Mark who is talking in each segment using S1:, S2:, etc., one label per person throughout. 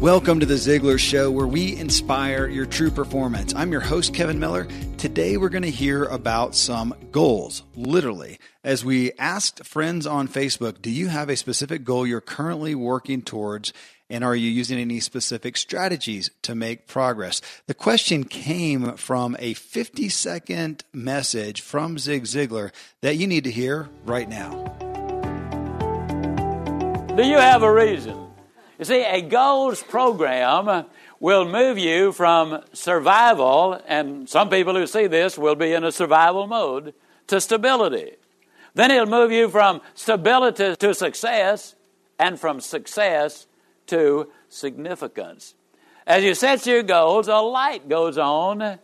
S1: Welcome to the Ziglar Show, where we inspire your true performance. I'm your host, Kevin Miller. Today, we're going to hear about some goals, literally. As we asked friends on Facebook, do you have a specific goal you're currently working towards? And are you using any specific strategies to make progress? The question came from a 50 second message from Zig Ziglar that you need to hear right now.
S2: Do you have a reason? You see, a goals program will move you from survival, and some people who see this will be in a survival mode, to stability. Then it'll move you from stability to success, and from success to significance. As you set your goals, a light goes on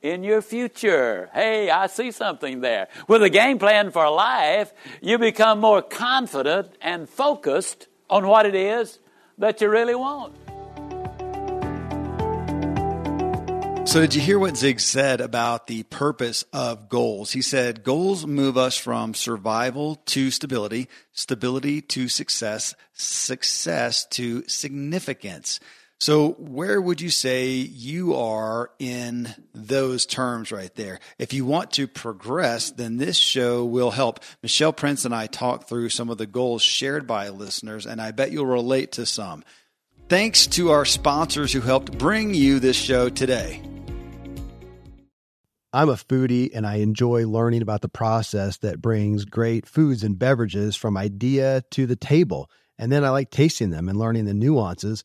S2: in your future. Hey, I see something there. With a game plan for life, you become more confident and focused on what it is that you really want.
S1: So, did you hear what Zig said about the purpose of goals? He said goals move us from survival to stability, stability to success, success to significance. So, where would you say you are in those terms right there? If you want to progress, then this show will help. Michelle Prince and I talk through some of the goals shared by listeners, and I bet you'll relate to some. Thanks to our sponsors who helped bring you this show today.
S3: I'm a foodie and I enjoy learning about the process that brings great foods and beverages from idea to the table. And then I like tasting them and learning the nuances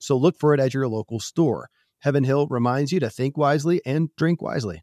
S3: So look for it at your local store. Heaven Hill reminds you to think wisely and drink wisely.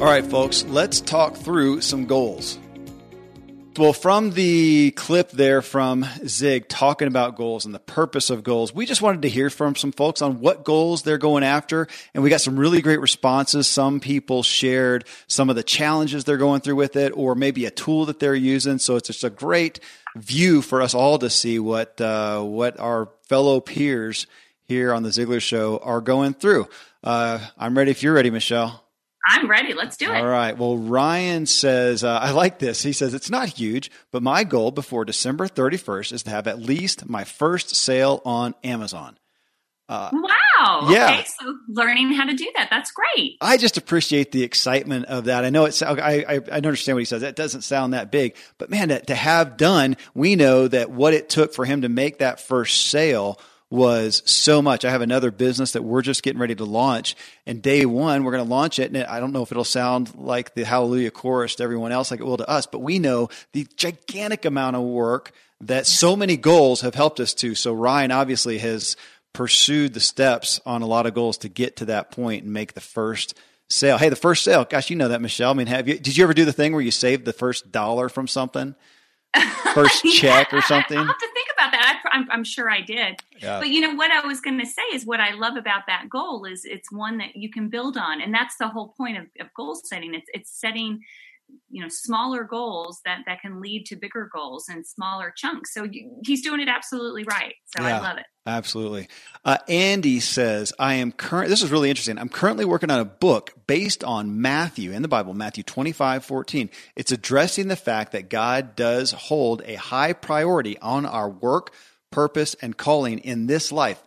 S1: All right, folks, let's talk through some goals. Well, from the clip there from Zig talking about goals and the purpose of goals, we just wanted to hear from some folks on what goals they're going after. And we got some really great responses. Some people shared some of the challenges they're going through with it, or maybe a tool that they're using. So it's just a great view for us all to see what, uh, what our fellow peers here on the Ziglar Show are going through. Uh, I'm ready if you're ready, Michelle.
S4: I'm ready. Let's do it.
S1: All right. Well, Ryan says, uh, I like this. He says, it's not huge, but my goal before December 31st is to have at least my first sale on Amazon.
S4: Uh, wow.
S1: Yeah.
S4: Okay. So learning how to do that. That's great.
S1: I just appreciate the excitement of that. I know it's, I, I, I understand what he says. That doesn't sound that big, but man, to, to have done, we know that what it took for him to make that first sale was so much. I have another business that we're just getting ready to launch. And day one, we're going to launch it. And I don't know if it'll sound like the Hallelujah chorus to everyone else like it will to us, but we know the gigantic amount of work that so many goals have helped us to. So Ryan obviously has pursued the steps on a lot of goals to get to that point and make the first sale. Hey, the first sale, gosh, you know that, Michelle. I mean, have you, did you ever do the thing where you saved the first dollar from something? First check
S4: yeah,
S1: or something?
S4: I'll have to think about that. I, I'm, I'm sure I did.
S1: Yeah.
S4: But you know what I was going to say is what I love about that goal is it's one that you can build on, and that's the whole point of, of goal setting. It's it's setting you know smaller goals that that can lead to bigger goals and smaller chunks. So he's doing it absolutely right. So yeah, i love it.
S1: absolutely. Uh, andy says i am current this is really interesting. I'm currently working on a book based on matthew in the bible matthew 25 14 it's addressing the fact that god does hold a high priority on our work purpose and calling in this life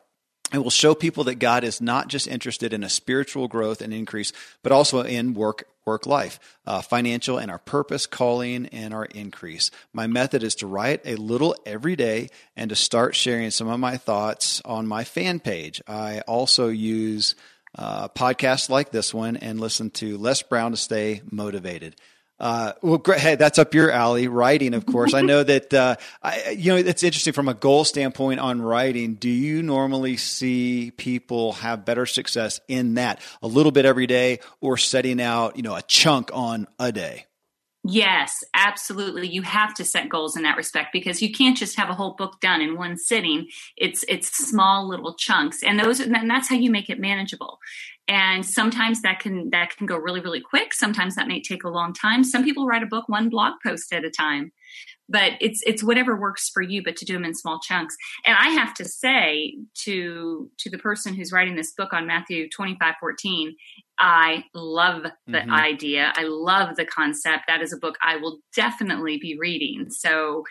S1: it will show people that God is not just interested in a spiritual growth and increase, but also in work work life, uh, financial and our purpose, calling, and our increase. My method is to write a little every day and to start sharing some of my thoughts on my fan page. I also use uh, podcasts like this one and listen to Les Brown to stay motivated. Uh, well. Hey, that's up your alley. Writing, of course. I know that, uh, I, you know, it's interesting from a goal standpoint on writing. Do you normally see people have better success in that a little bit every day or setting out, you know, a chunk on a day?
S4: Yes, absolutely. You have to set goals in that respect because you can't just have a whole book done in one sitting. It's it's small little chunks, and those and that's how you make it manageable and sometimes that can that can go really really quick. Sometimes that may take a long time. Some people write a book one blog post at a time but it's it's whatever works for you but to do them in small chunks. And i have to say to to the person who's writing this book on matthew 25 14 I love the mm-hmm. idea. I love the concept. That is a book I will definitely be reading. So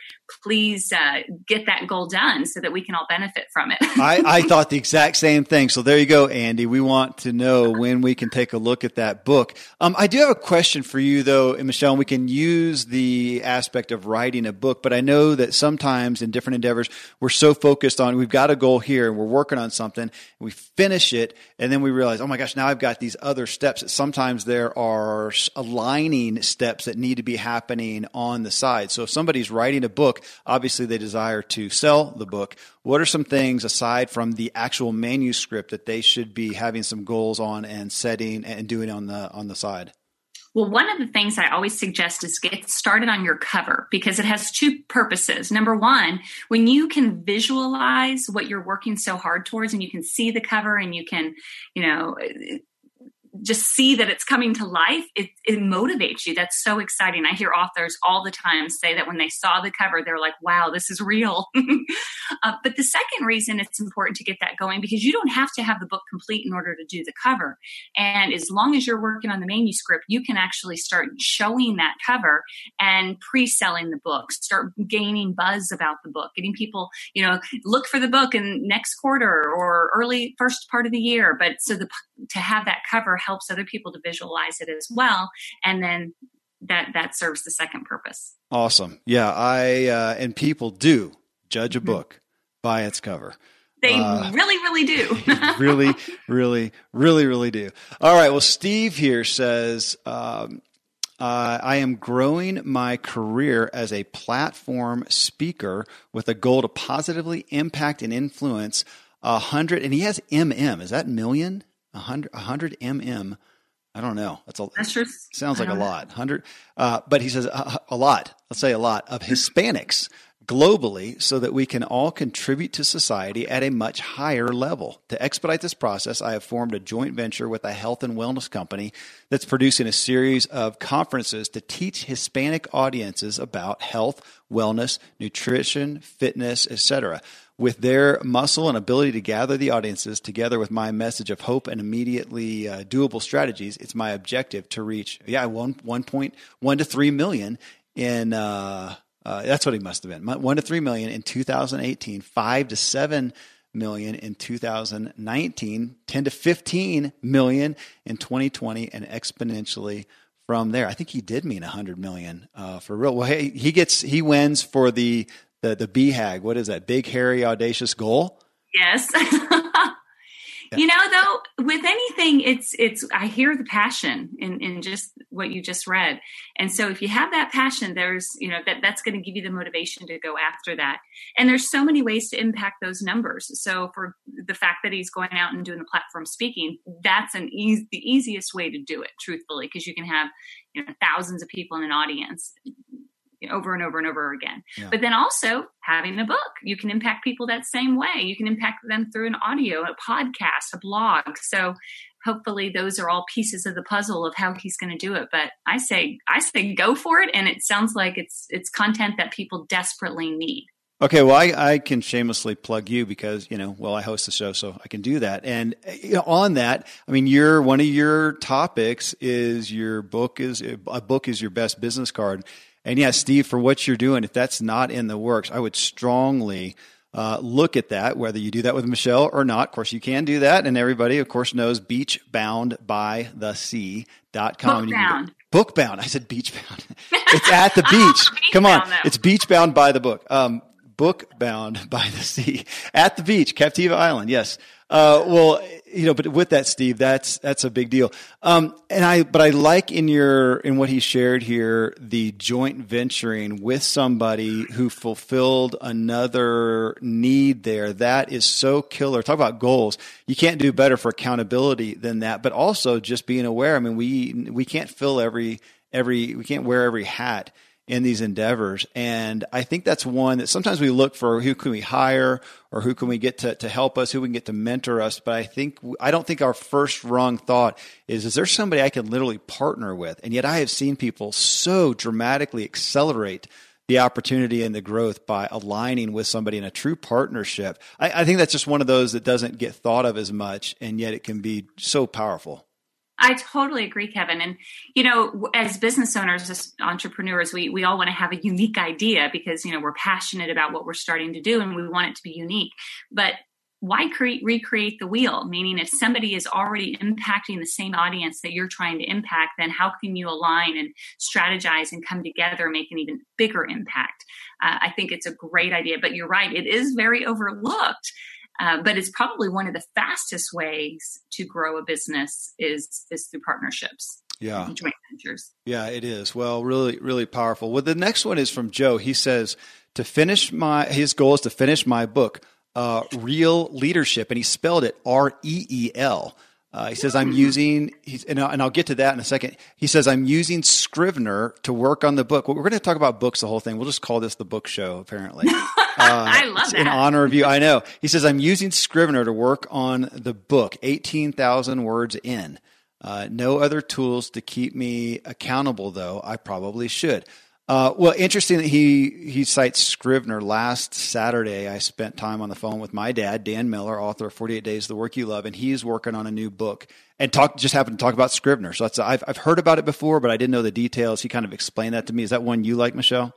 S4: please uh, get that goal done so that we can all benefit from it.
S1: I, I, thought the exact same thing. So there you go, Andy. We want to know when we can take a look at that book. Um, I do have a question for you, though, and Michelle. And we can use the aspect of writing a book, but I know that sometimes in different endeavors, we're so focused on we've got a goal here and we're working on something, and we finish it, and then we realize, oh my gosh, now I've got these other other steps. Sometimes there are aligning steps that need to be happening on the side. So if somebody's writing a book, obviously they desire to sell the book. What are some things aside from the actual manuscript that they should be having some goals on and setting and doing on the on the side?
S4: Well, one of the things I always suggest is get started on your cover because it has two purposes. Number one, when you can visualize what you're working so hard towards and you can see the cover and you can, you know, just see that it's coming to life, it, it motivates you. That's so exciting. I hear authors all the time say that when they saw the cover, they're like, wow, this is real. uh, but the second reason it's important to get that going because you don't have to have the book complete in order to do the cover. And as long as you're working on the manuscript, you can actually start showing that cover and pre selling the book, start gaining buzz about the book, getting people, you know, look for the book in next quarter or early first part of the year. But so the, to have that cover helps other people to visualize it as well and then that that serves the second purpose
S1: awesome yeah i uh, and people do judge a mm-hmm. book by its cover
S4: they uh, really, really do.
S1: really, really, really, really do. All right. Well, Steve here says, um, uh, I am growing my career as a platform speaker with a goal to positively impact and influence a hundred. And he has MM. Is that million? 100, 100 mm. I don't know. That's a
S4: That's just,
S1: sounds like a lot. 100 uh, but he says a, a lot. Let's say a lot of Hispanics globally so that we can all contribute to society at a much higher level. To expedite this process, I have formed a joint venture with a health and wellness company that's producing a series of conferences to teach Hispanic audiences about health, wellness, nutrition, fitness, etc with their muscle and ability to gather the audiences together with my message of hope and immediately uh, doable strategies, it's my objective to reach, yeah, one, 1.1 to 3 million in, uh, uh, that's what he must have been, 1 to 3 million in 2018, 5 to 7 million in 2019, 10 to 15 million in 2020, and exponentially from there. I think he did mean 100 million uh, for real. Well, hey, he gets he wins for the the the BHAG. What is that? Big, hairy, audacious goal.
S4: Yes. You know, though, with anything, it's it's. I hear the passion in in just what you just read, and so if you have that passion, there's you know that that's going to give you the motivation to go after that. And there's so many ways to impact those numbers. So for the fact that he's going out and doing the platform speaking, that's an easy the easiest way to do it, truthfully, because you can have you know thousands of people in an audience over and over and over again. Yeah. But then also having a book, you can impact people that same way. You can impact them through an audio, a podcast, a blog. So hopefully those are all pieces of the puzzle of how he's going to do it. But I say, I say go for it. And it sounds like it's, it's content that people desperately need.
S1: Okay, well, I, I can shamelessly plug you because you know, well, I host the show, so I can do that. And you know, on that, I mean, your one of your topics is your book is a book is your best business card. And yeah, Steve, for what you're doing, if that's not in the works, I would strongly uh, look at that, whether you do that with Michelle or not. Of course, you can do that. And everybody, of course, knows beachboundbythesea.com.
S4: Bookbound.
S1: Bookbound. I said beachbound. it's at the beach. Come on. Though. It's beachbound by the book. Um, bookbound by the sea at the beach, Captiva Island. Yes. Uh, well, you know, but with that, Steve, that's that's a big deal. Um, and I, but I like in your in what he shared here the joint venturing with somebody who fulfilled another need there. That is so killer. Talk about goals. You can't do better for accountability than that. But also just being aware. I mean, we we can't fill every every we can't wear every hat in these endeavors. And I think that's one that sometimes we look for who can we hire or who can we get to, to help us, who we can get to mentor us. But I think, I don't think our first wrong thought is, is there somebody I can literally partner with? And yet I have seen people so dramatically accelerate the opportunity and the growth by aligning with somebody in a true partnership. I, I think that's just one of those that doesn't get thought of as much, and yet it can be so powerful.
S4: I totally agree, Kevin. And you know, as business owners, as entrepreneurs, we we all want to have a unique idea because you know we're passionate about what we're starting to do and we want it to be unique. But why create recreate the wheel? Meaning, if somebody is already impacting the same audience that you're trying to impact, then how can you align and strategize and come together, and make an even bigger impact? Uh, I think it's a great idea. But you're right; it is very overlooked. Uh, but it's probably one of the fastest ways to grow a business is is through partnerships.
S1: Yeah.
S4: Joint ventures.
S1: Yeah it is. Well really really powerful. Well the next one is from joe. He says to finish my his goal is to finish my book uh, real leadership and he spelled it r-e-e-l uh, he says, I'm using, and, I'll, and I'll get to that in a second. He says, I'm using Scrivener to work on the book. Well, we're going to talk about books the whole thing. We'll just call this the book show, apparently.
S4: Uh, I love that.
S1: In honor of you. I know. He says, I'm using Scrivener to work on the book, 18,000 words in. Uh, no other tools to keep me accountable, though. I probably should. Uh, well, interesting that he he cites Scrivener. Last Saturday, I spent time on the phone with my dad, Dan Miller, author of Forty Eight Days: The Work You Love, and he's working on a new book. And talk just happened to talk about Scrivener. So that's I've I've heard about it before, but I didn't know the details. He kind of explained that to me. Is that one you like, Michelle?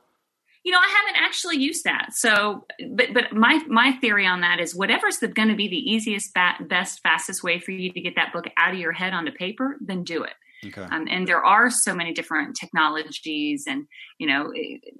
S4: You know, I haven't actually used that. So, but but my my theory on that is whatever's going to be the easiest, best, fastest way for you to get that book out of your head onto paper, then do it. Okay. Um, and there are so many different technologies, and you know,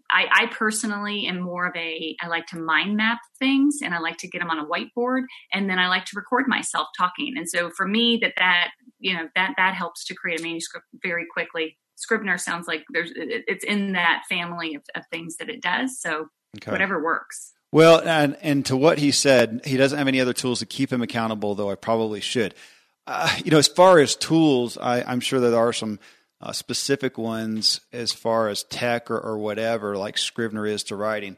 S4: I, I personally am more of a I like to mind map things, and I like to get them on a whiteboard, and then I like to record myself talking. And so for me, that that you know that that helps to create a manuscript very quickly. Scrivener sounds like there's it's in that family of, of things that it does. So okay. whatever works.
S1: Well, and and to what he said, he doesn't have any other tools to keep him accountable, though I probably should. Uh, you know, as far as tools, I, am sure there are some uh, specific ones as far as tech or, or, whatever, like Scrivener is to writing.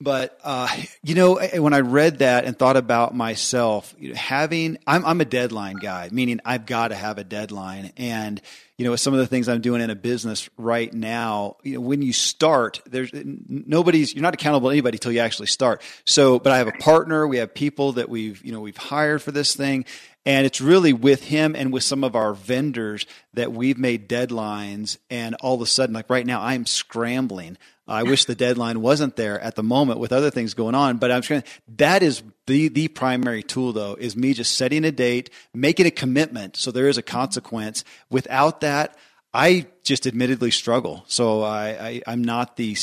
S1: But uh, you know, when I read that and thought about myself, you know, having I'm, I'm a deadline guy, meaning I've got to have a deadline. And you know, some of the things I'm doing in a business right now, you know, when you start, there's nobody's you're not accountable to anybody until you actually start. So, but I have a partner, we have people that we've you know we've hired for this thing, and it's really with him and with some of our vendors that we've made deadlines. And all of a sudden, like right now, I'm scrambling. I wish the deadline wasn't there at the moment with other things going on, but I'm sure that is the, the primary tool though, is me just setting a date, making a commitment. So there is a consequence. Without that, I just admittedly struggle. So I, I am not the,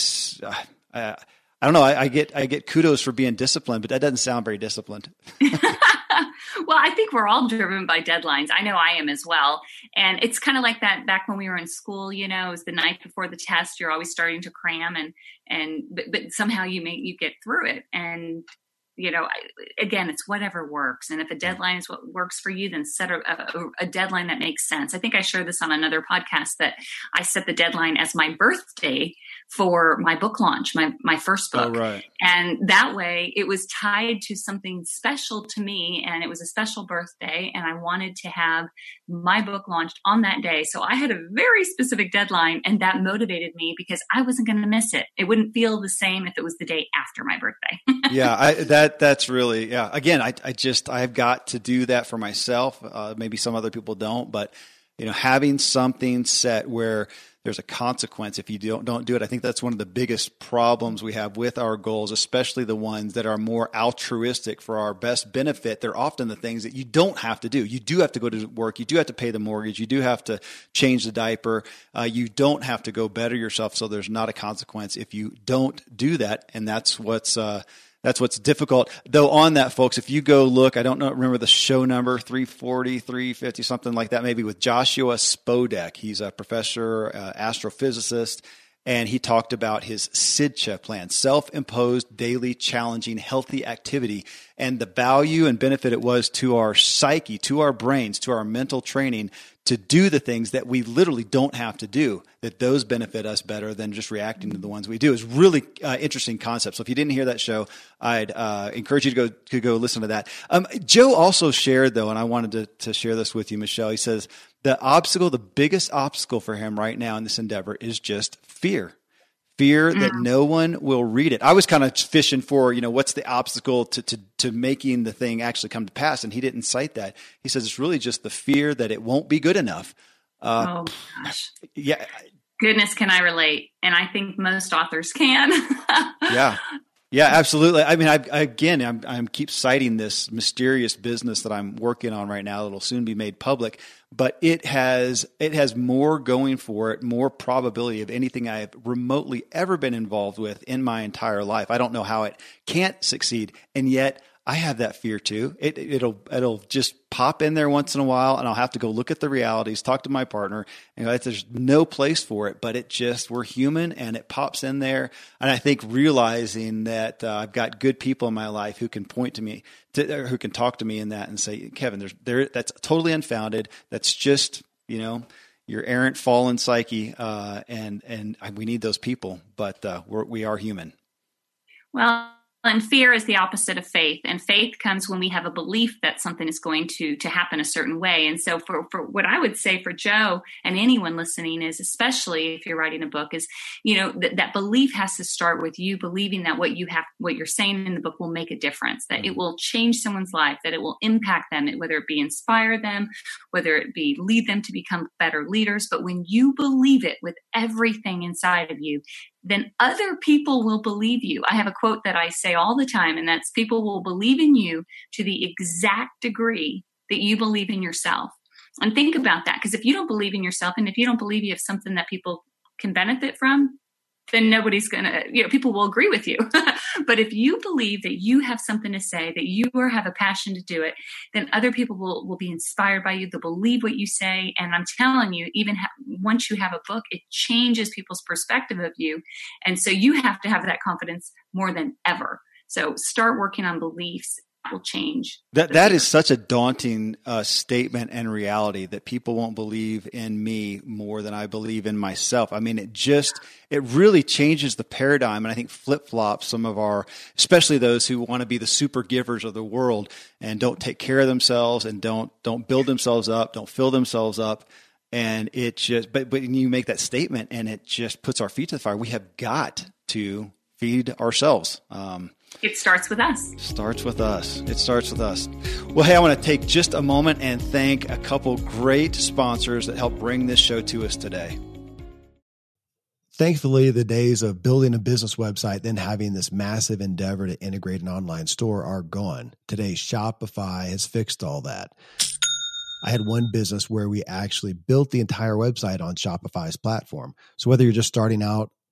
S1: uh, I, I don't know. I, I, get I get kudos for being disciplined, but that doesn't sound very disciplined.
S4: well, I think we're all driven by deadlines. I know I am as well. And it's kind of like that back when we were in school, you know, it was the night before the test, you're always starting to cram and and but, but somehow you make you get through it. And you know, again, it's whatever works. And if a deadline is what works for you, then set a, a, a, deadline that makes sense. I think I shared this on another podcast that I set the deadline as my birthday for my book launch, my, my first book.
S1: Oh, right.
S4: And that way it was tied to something special to me and it was a special birthday. And I wanted to have my book launched on that day. So I had a very specific deadline and that motivated me because I wasn't going to miss it. It wouldn't feel the same if it was the day after my birthday.
S1: yeah, I, that that's really yeah. Again, I I just I've got to do that for myself. Uh, maybe some other people don't, but you know, having something set where there's a consequence if you don't don't do it. I think that's one of the biggest problems we have with our goals, especially the ones that are more altruistic for our best benefit. They're often the things that you don't have to do. You do have to go to work. You do have to pay the mortgage. You do have to change the diaper. Uh, you don't have to go better yourself. So there's not a consequence if you don't do that. And that's what's uh, that's what's difficult. Though on that, folks, if you go look, I don't know, remember the show number 340, 350, something like that, maybe with Joshua Spodek. He's a professor, uh, astrophysicist, and he talked about his SIDCHA plan, self-imposed daily challenging healthy activity, and the value and benefit it was to our psyche, to our brains, to our mental training to do the things that we literally don't have to do, that those benefit us better than just reacting to the ones we do is really uh, interesting concept. So if you didn't hear that show, I'd uh, encourage you to go to go listen to that. Um, Joe also shared though, and I wanted to, to share this with you, Michelle. He says the obstacle, the biggest obstacle for him right now in this endeavor is just fear fear that mm. no one will read it. I was kind of fishing for, you know, what's the obstacle to, to, to making the thing actually come to pass. And he didn't cite that. He says it's really just the fear that it won't be good enough.
S4: Uh, oh gosh.
S1: Yeah.
S4: Goodness, can I relate? And I think most authors can.
S1: yeah. Yeah, absolutely. I mean, I, again, I'm, I'm keep citing this mysterious business that I'm working on right now that'll soon be made public, but it has it has more going for it, more probability of anything I have remotely ever been involved with in my entire life. I don't know how it can't succeed, and yet I have that fear too. It, it'll it'll just pop in there once in a while, and I'll have to go look at the realities, talk to my partner, and there's no place for it. But it just we're human, and it pops in there. And I think realizing that uh, I've got good people in my life who can point to me, to, who can talk to me in that, and say, Kevin, there's there that's totally unfounded. That's just you know your errant fallen psyche, uh, and and we need those people. But uh, we're, we are human.
S4: Well and fear is the opposite of faith and faith comes when we have a belief that something is going to to happen a certain way and so for, for what i would say for joe and anyone listening is especially if you're writing a book is you know th- that belief has to start with you believing that what you have what you're saying in the book will make a difference that it mm-hmm. will change someone's life that it will impact them whether it be inspire them whether it be lead them to become better leaders but when you believe it with everything inside of you then other people will believe you. I have a quote that I say all the time, and that's people will believe in you to the exact degree that you believe in yourself. And think about that, because if you don't believe in yourself and if you don't believe you have something that people can benefit from, then nobody's going to, you know, people will agree with you. but if you believe that you have something to say, that you have a passion to do it, then other people will, will be inspired by you. They'll believe what you say. And I'm telling you, even ha- once you have a book, it changes people's perspective of you. And so you have to have that confidence more than ever. So start working on beliefs will change.
S1: That that is such a daunting uh, statement and reality that people won't believe in me more than I believe in myself. I mean, it just it really changes the paradigm, and I think flip flops some of our, especially those who want to be the super givers of the world and don't take care of themselves and don't don't build themselves up, don't fill themselves up. And it just, but, but you make that statement and it just puts our feet to the fire. We have got to feed ourselves. Um,
S4: it starts with us.
S1: Starts with us. It starts with us. Well, hey, I want to take just a moment and thank a couple great sponsors that help bring this show to us today.
S3: Thankfully, the days of building a business website, then having this massive endeavor to integrate an online store are gone. Today, Shopify has fixed all that. I had one business where we actually built the entire website on Shopify's platform. So whether you're just starting out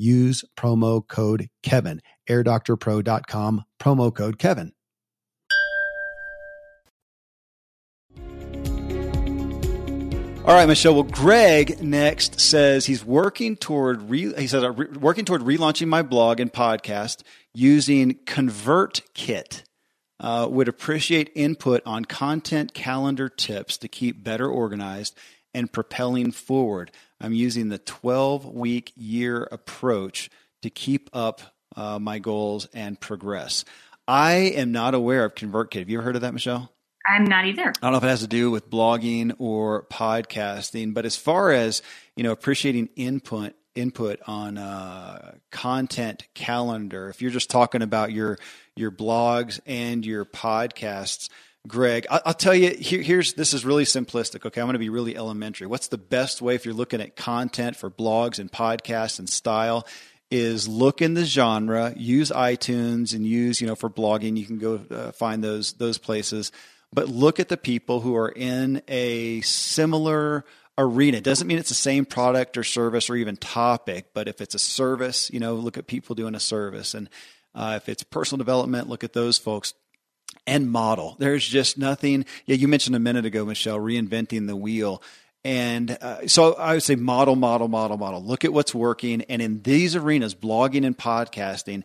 S3: use promo code Kevin. AirDoctorPro.com, promo code Kevin.
S1: All right, Michelle. Well, Greg next says he's working toward re- he says re- working toward relaunching my blog and podcast using ConvertKit. Uh, would appreciate input on content calendar tips to keep better organized and propelling forward. I'm using the 12 week year approach to keep up uh, my goals and progress. I am not aware of ConvertKit. Have you ever heard of that, Michelle?
S4: I'm not either. I
S1: don't know if it has to do with blogging or podcasting, but as far as you know, appreciating input input on uh, content calendar. If you're just talking about your your blogs and your podcasts, Greg, I'll tell you here, here's this is really simplistic. Okay, I'm going to be really elementary. What's the best way if you're looking at content for blogs and podcasts and style? Is look in the genre, use iTunes, and use you know for blogging. You can go uh, find those those places, but look at the people who are in a similar arena. It doesn't mean it's the same product or service or even topic, but if it's a service, you know, look at people doing a service, and uh, if it's personal development, look at those folks and model. There's just nothing. Yeah, you mentioned a minute ago, Michelle, reinventing the wheel. And uh, so I would say model, model, model, model. Look at what's working. And in these arenas, blogging and podcasting,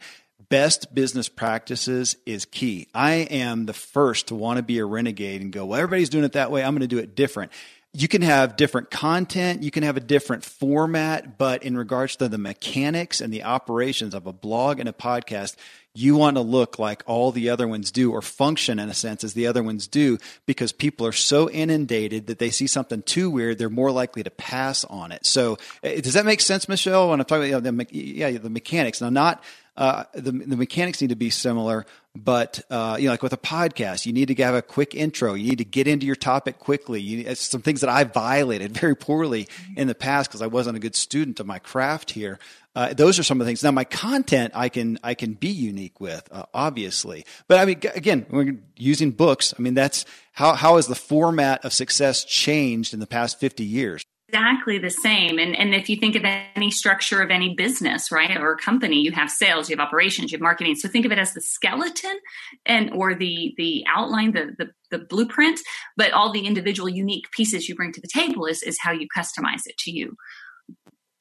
S1: best business practices is key. I am the first to want to be a renegade and go, well, everybody's doing it that way. I'm going to do it different you can have different content, you can have a different format, but in regards to the mechanics and the operations of a blog and a podcast, you want to look like all the other ones do or function in a sense as the other ones do because people are so inundated that they see something too weird, they're more likely to pass on it. So, eh, does that make sense, Michelle? When I'm talking about you know, the, yeah, the mechanics. Now, not uh, the, the mechanics need to be similar, but uh, you know, like with a podcast, you need to have a quick intro. You need to get into your topic quickly. You, some things that I violated very poorly in the past because I wasn't a good student of my craft here. Uh, those are some of the things. Now, my content I can I can be unique with, uh, obviously. But I mean, again, we're using books. I mean, that's how how has the format of success changed in the past fifty years?
S4: Exactly the same. And, and if you think of any structure of any business, right, or company, you have sales, you have operations, you have marketing. So think of it as the skeleton and or the the outline, the the, the blueprint, but all the individual unique pieces you bring to the table is is how you customize it to you.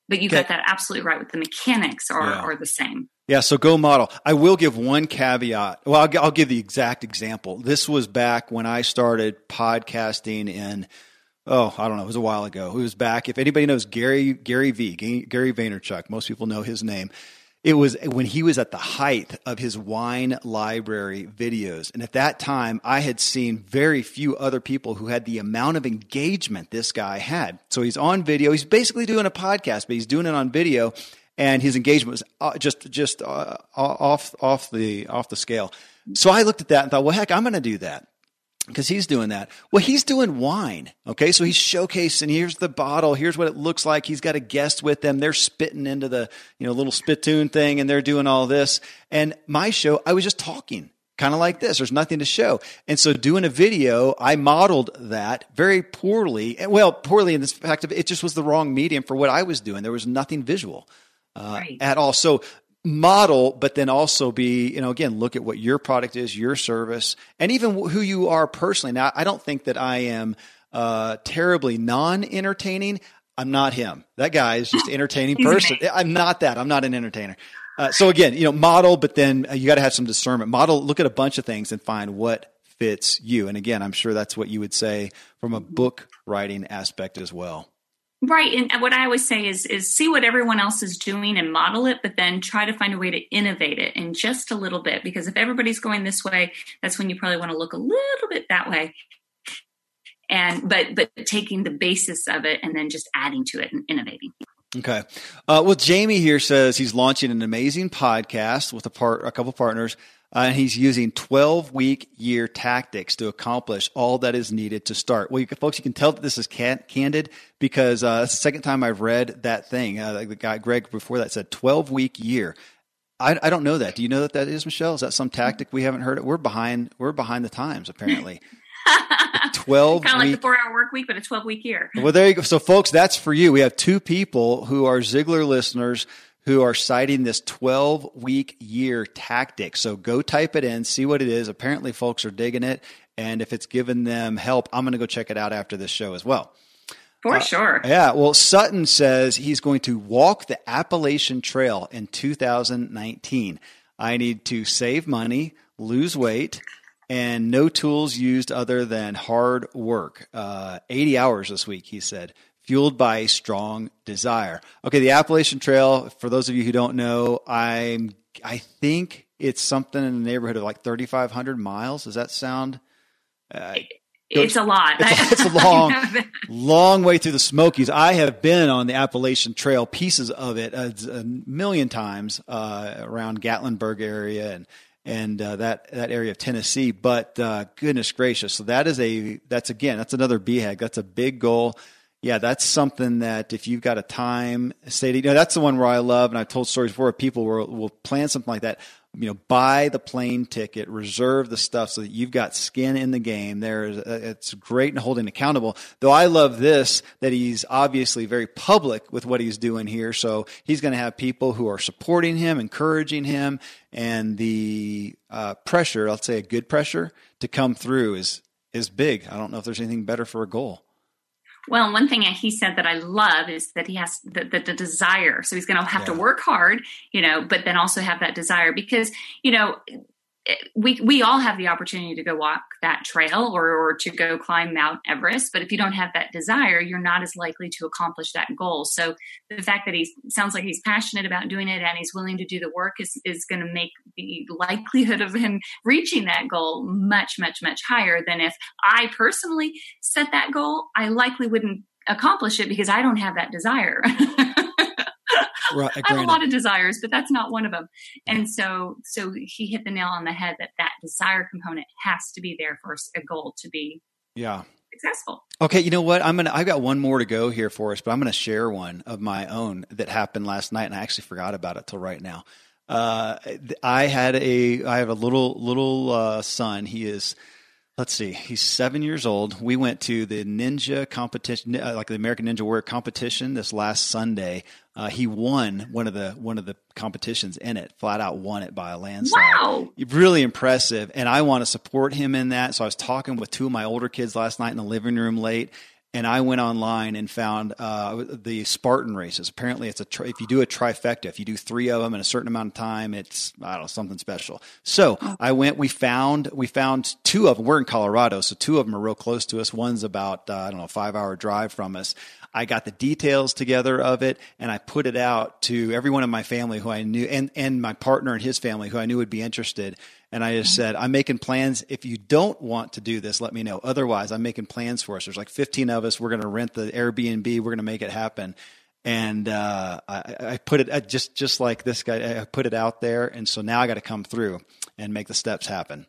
S4: But you okay. got that absolutely right with the mechanics are, yeah. are the same.
S1: Yeah, so go model. I will give one caveat. Well, I'll, I'll give the exact example. This was back when I started podcasting in oh, I don't know, it was a while ago. Who was back? If anybody knows Gary Gary V, Gary Vaynerchuk, most people know his name. it was when he was at the height of his wine library videos. And at that time, I had seen very few other people who had the amount of engagement this guy had. So he's on video. He's basically doing a podcast, but he's doing it on video. And his engagement was uh, just just uh, off off the off the scale. So I looked at that and thought, well, heck, I'm going to do that because he's doing that. Well, he's doing wine. Okay. So he's showcasing, here's the bottle. Here's what it looks like. He's got a guest with them. They're spitting into the, you know, little spittoon thing and they're doing all this. And my show, I was just talking kind of like this. There's nothing to show. And so doing a video, I modeled that very poorly. Well, poorly in the fact of it just was the wrong medium for what I was doing. There was nothing visual. Uh, right. at all. So model, but then also be, you know, again, look at what your product is, your service, and even who you are personally. Now, I don't think that I am uh, terribly non entertaining. I'm not him. That guy is just entertaining person. I'm not that. I'm not an entertainer. Uh, so again, you know, model, but then uh, you got to have some discernment. Model, look at a bunch of things and find what fits you. And again, I'm sure that's what you would say from a book writing aspect as well.
S4: Right. And what I always say is is see what everyone else is doing and model it, but then try to find a way to innovate it in just a little bit. Because if everybody's going this way, that's when you probably want to look a little bit that way. And but but taking the basis of it and then just adding to it and innovating.
S1: Okay. Uh, well, Jamie here says he's launching an amazing podcast with a part, a couple partners, uh, and he's using 12 week year tactics to accomplish all that is needed to start. Well, you, folks, you can tell that this is can- candid because uh, it's the second time I've read that thing. Uh, the guy, Greg, before that said 12 week year. I, I, don't know that. Do you know that that is, Michelle? Is that some tactic we haven't heard? It? We're behind. We're behind the times, apparently. 12
S4: kind of like the four hour work week, but a 12 week year.
S1: Well, there you go. So, folks, that's for you. We have two people who are Ziglar listeners who are citing this 12 week year tactic. So, go type it in, see what it is. Apparently, folks are digging it. And if it's given them help, I'm going to go check it out after this show as well.
S4: For uh, sure.
S1: Yeah. Well, Sutton says he's going to walk the Appalachian Trail in 2019. I need to save money, lose weight, and no tools used other than hard work. Uh, 80 hours this week, he said, fueled by a strong desire. Okay, the Appalachian Trail, for those of you who don't know, I'm I think it's something in the neighborhood of like 3,500 miles. Does that sound?
S4: Uh, it's a lot.
S1: It's a, it's a long, long way through the Smokies. I have been on the Appalachian Trail, pieces of it, a, a million times uh, around Gatlinburg area and and uh, that that area of Tennessee. But uh, goodness gracious, so that is a that's again that's another BHAG. That's a big goal. Yeah, that's something that if you've got a time, say, you know, that's the one where I love, and I've told stories before. People will will plan something like that you know, buy the plane ticket, reserve the stuff so that you've got skin in the game. There's, uh, it's great and holding accountable. Though I love this that he's obviously very public with what he's doing here. So he's going to have people who are supporting him, encouraging him, and the uh, pressure, let's say a good pressure to come through is is big. I don't know if there's anything better for a goal.
S4: Well, one thing he said that I love is that he has the, the, the desire. So he's going to have yeah. to work hard, you know, but then also have that desire because, you know, we we all have the opportunity to go walk that trail or, or to go climb Mount Everest, but if you don't have that desire, you're not as likely to accomplish that goal. So the fact that he sounds like he's passionate about doing it and he's willing to do the work is is going to make the likelihood of him reaching that goal much much much higher than if I personally set that goal. I likely wouldn't accomplish it because I don't have that desire. Right, I have a lot of desires, but that's not one of them. And so, so he hit the nail on the head that that desire component has to be there for a goal to be
S1: yeah
S4: successful.
S1: Okay, you know what? I'm gonna. I've got one more to go here for us, but I'm gonna share one of my own that happened last night, and I actually forgot about it till right now. Uh, I had a. I have a little little uh, son. He is let's see, he's seven years old. We went to the ninja competition, uh, like the American Ninja Warrior competition this last Sunday. Uh, he won one of the one of the competitions in it, flat out won it by a landslide.
S4: Wow,
S1: really impressive. And I want to support him in that. So I was talking with two of my older kids last night in the living room late, and I went online and found uh, the Spartan races. Apparently, it's a tri- if you do a trifecta, if you do three of them in a certain amount of time, it's I don't know something special. So I went. We found we found two of them. We're in Colorado, so two of them are real close to us. One's about uh, I don't know five hour drive from us. I got the details together of it and I put it out to everyone in my family who I knew and, and my partner and his family who I knew would be interested. And I just said, I'm making plans. If you don't want to do this, let me know. Otherwise, I'm making plans for us. There's like 15 of us. We're going to rent the Airbnb. We're going to make it happen. And uh, I, I, put it I just just like this guy. I put it out there, and so now I got to come through and make the steps happen.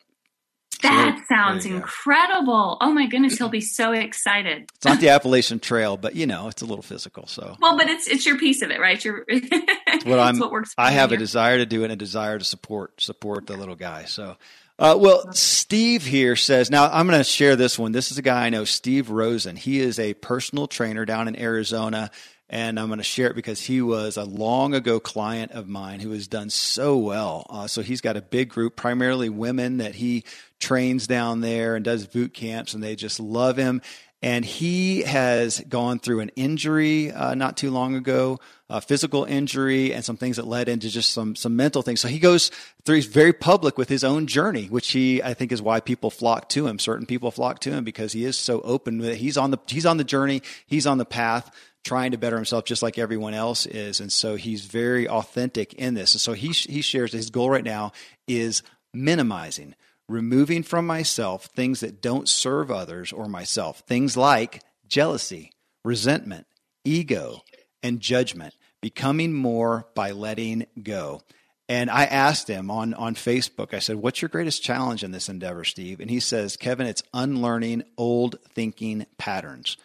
S4: That so sounds incredible. Oh my goodness, he'll be so excited.
S1: It's not the Appalachian Trail, but you know, it's a little physical. So
S4: Well, but it's it's your piece of it, right? Your
S1: what I'm what works I have a desire to do it and a desire to support support the little guy. So uh, well, Steve here says, now I'm going to share this one. This is a guy I know, Steve Rosen. He is a personal trainer down in Arizona and I'm going to share it because he was a long ago client of mine who has done so well. Uh, so he's got a big group, primarily women that he trains down there and does boot camps, and they just love him. And he has gone through an injury uh, not too long ago, a physical injury, and some things that led into just some some mental things. So he goes through. He's very public with his own journey, which he I think is why people flock to him. Certain people flock to him because he is so open with it. He's on the he's on the journey. He's on the path trying to better himself just like everyone else is. And so he's very authentic in this. And so he, he shares his goal right now is minimizing, removing from myself things that don't serve others or myself, things like jealousy, resentment, ego, and judgment, becoming more by letting go. And I asked him on, on Facebook, I said, What's your greatest challenge in this endeavor, Steve? And he says, Kevin, it's unlearning old thinking patterns.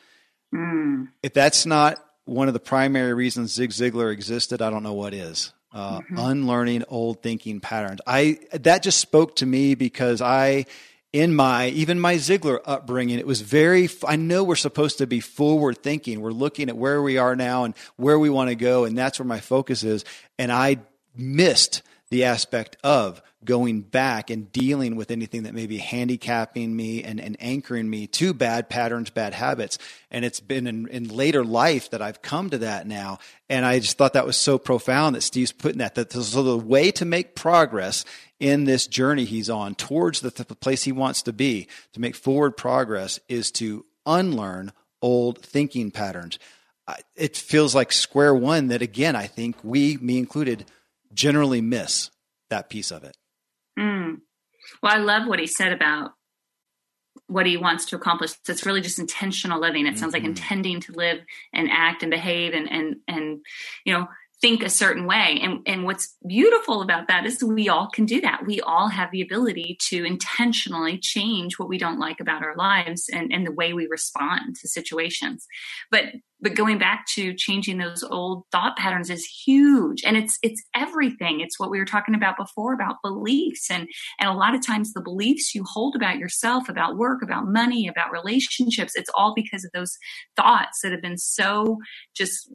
S1: Mm. If that's not one of the primary reasons Zig Ziglar existed, I don't know what is. Uh, mm-hmm. Unlearning old thinking patterns. I that just spoke to me because I, in my even my Ziglar upbringing, it was very. I know we're supposed to be forward thinking. We're looking at where we are now and where we want to go, and that's where my focus is. And I missed the aspect of going back and dealing with anything that may be handicapping me and, and anchoring me to bad patterns, bad habits. And it's been in, in later life that I've come to that now. And I just thought that was so profound that Steve's putting that. That so the way to make progress in this journey he's on towards the, the place he wants to be, to make forward progress, is to unlearn old thinking patterns. It feels like square one that, again, I think we, me included, generally miss that piece of it.
S4: Mm. Well, I love what he said about what he wants to accomplish. So it's really just intentional living. It sounds mm-hmm. like intending to live and act and behave and and and you know think a certain way. And, and what's beautiful about that is we all can do that. We all have the ability to intentionally change what we don't like about our lives and, and the way we respond to situations. But but going back to changing those old thought patterns is huge and it's it's everything it's what we were talking about before about beliefs and and a lot of times the beliefs you hold about yourself about work about money about relationships it's all because of those thoughts that have been so just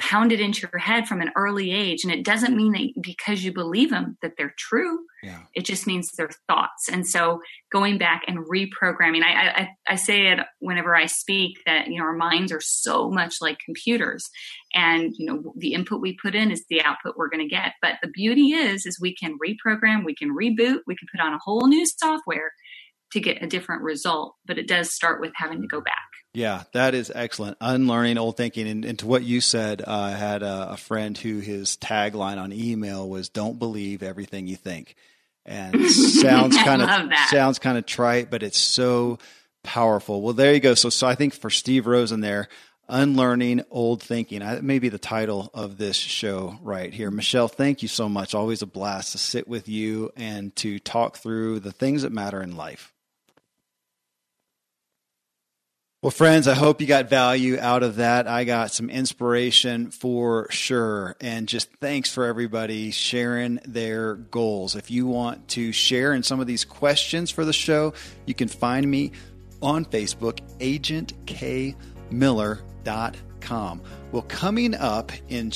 S4: pounded into your head from an early age. And it doesn't mean that because you believe them that they're true. Yeah. It just means they're thoughts. And so going back and reprogramming, I, I, I say it whenever I speak that, you know, our minds are so much like computers and, you know, the input we put in is the output we're going to get. But the beauty is, is we can reprogram, we can reboot, we can put on a whole new software to get a different result. But it does start with having to go back.
S1: Yeah, that is excellent. Unlearning old thinking. And, and to what you said, uh, I had a, a, friend who his tagline on email was "Don't believe everything you think," and sounds kind of sounds kind of trite, but it's so powerful. Well, there you go. So, so I think for Steve Rosen there, unlearning old thinking. That may be the title of this show right here. Michelle, thank you so much. Always a blast to sit with you and to talk through the things that matter in life. Well, friends, I hope you got value out of that. I got some inspiration for sure. And just thanks for everybody sharing their goals. If you want to share in some of these questions for the show, you can find me on Facebook, agentkmiller.com. Well, coming up in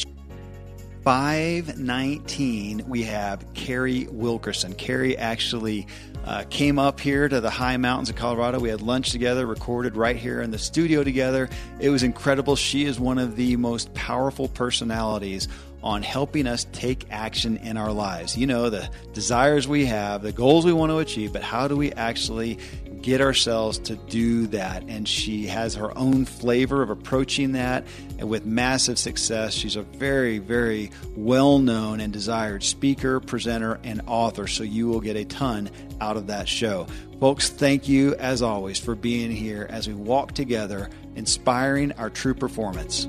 S1: 519, we have Carrie Wilkerson. Carrie actually uh, came up here to the high mountains of Colorado. We had lunch together, recorded right here in the studio together. It was incredible. She is one of the most powerful personalities on helping us take action in our lives. You know, the desires we have, the goals we want to achieve, but how do we actually get ourselves to do that? And she has her own flavor of approaching that and with massive success. She's a very, very well known and desired speaker, presenter, and author. So you will get a ton out of that show. Folks, thank you as always for being here as we walk together, inspiring our true performance.